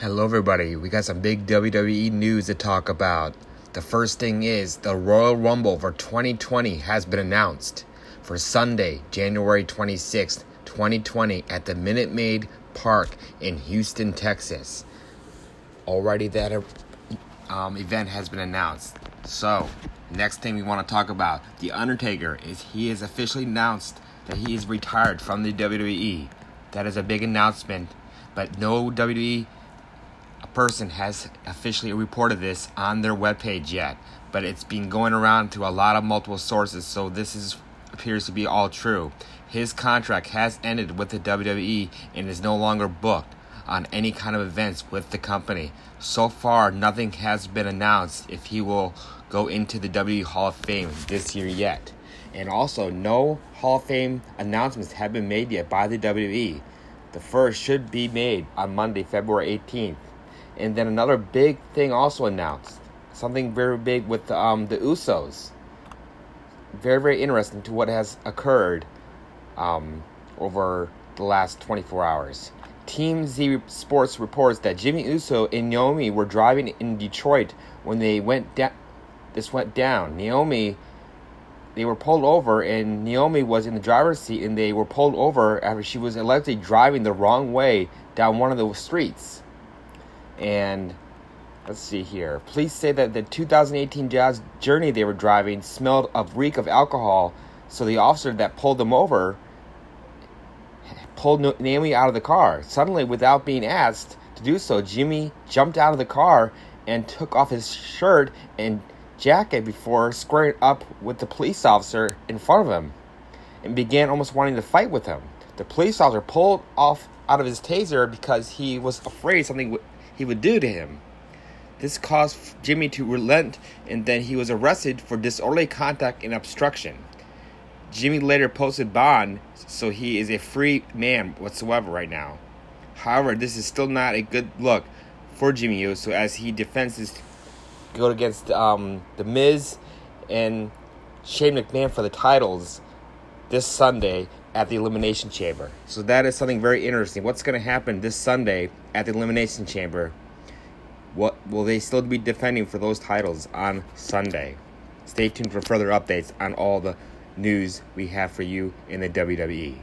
Hello, everybody. We got some big WWE news to talk about. The first thing is the Royal Rumble for 2020 has been announced for Sunday, January 26th, 2020, at the Minute Maid Park in Houston, Texas. Already, that um, event has been announced. So, next thing we want to talk about The Undertaker is he has officially announced that he is retired from the WWE. That is a big announcement, but no WWE person has officially reported this on their webpage yet, but it's been going around to a lot of multiple sources, so this is appears to be all true. His contract has ended with the WWE and is no longer booked on any kind of events with the company. So far, nothing has been announced if he will go into the WWE Hall of Fame this year yet. And also, no Hall of Fame announcements have been made yet by the WWE. The first should be made on Monday, February 18th. And then another big thing also announced. Something very big with um, the Usos. Very, very interesting to what has occurred um, over the last 24 hours. TMZ Sports reports that Jimmy Uso and Naomi were driving in Detroit when they went down. This went down. Naomi, they were pulled over, and Naomi was in the driver's seat, and they were pulled over after she was allegedly driving the wrong way down one of the streets. And let's see here. Police say that the 2018 Jazz Journey they were driving smelled of reek of alcohol, so the officer that pulled them over pulled Naomi out of the car. Suddenly, without being asked to do so, Jimmy jumped out of the car and took off his shirt and jacket before squaring up with the police officer in front of him and began almost wanting to fight with him. The police officer pulled off out of his taser because he was afraid something he would do to him. This caused Jimmy to relent, and then he was arrested for disorderly conduct and obstruction. Jimmy later posted bond, so he is a free man whatsoever right now. However, this is still not a good look for Jimmy Uso as he defends his go against um, the Miz and Shane McMahon for the titles this Sunday at the Elimination Chamber. So that is something very interesting. What's going to happen this Sunday at the Elimination Chamber? What will they still be defending for those titles on Sunday? Stay tuned for further updates on all the news we have for you in the WWE.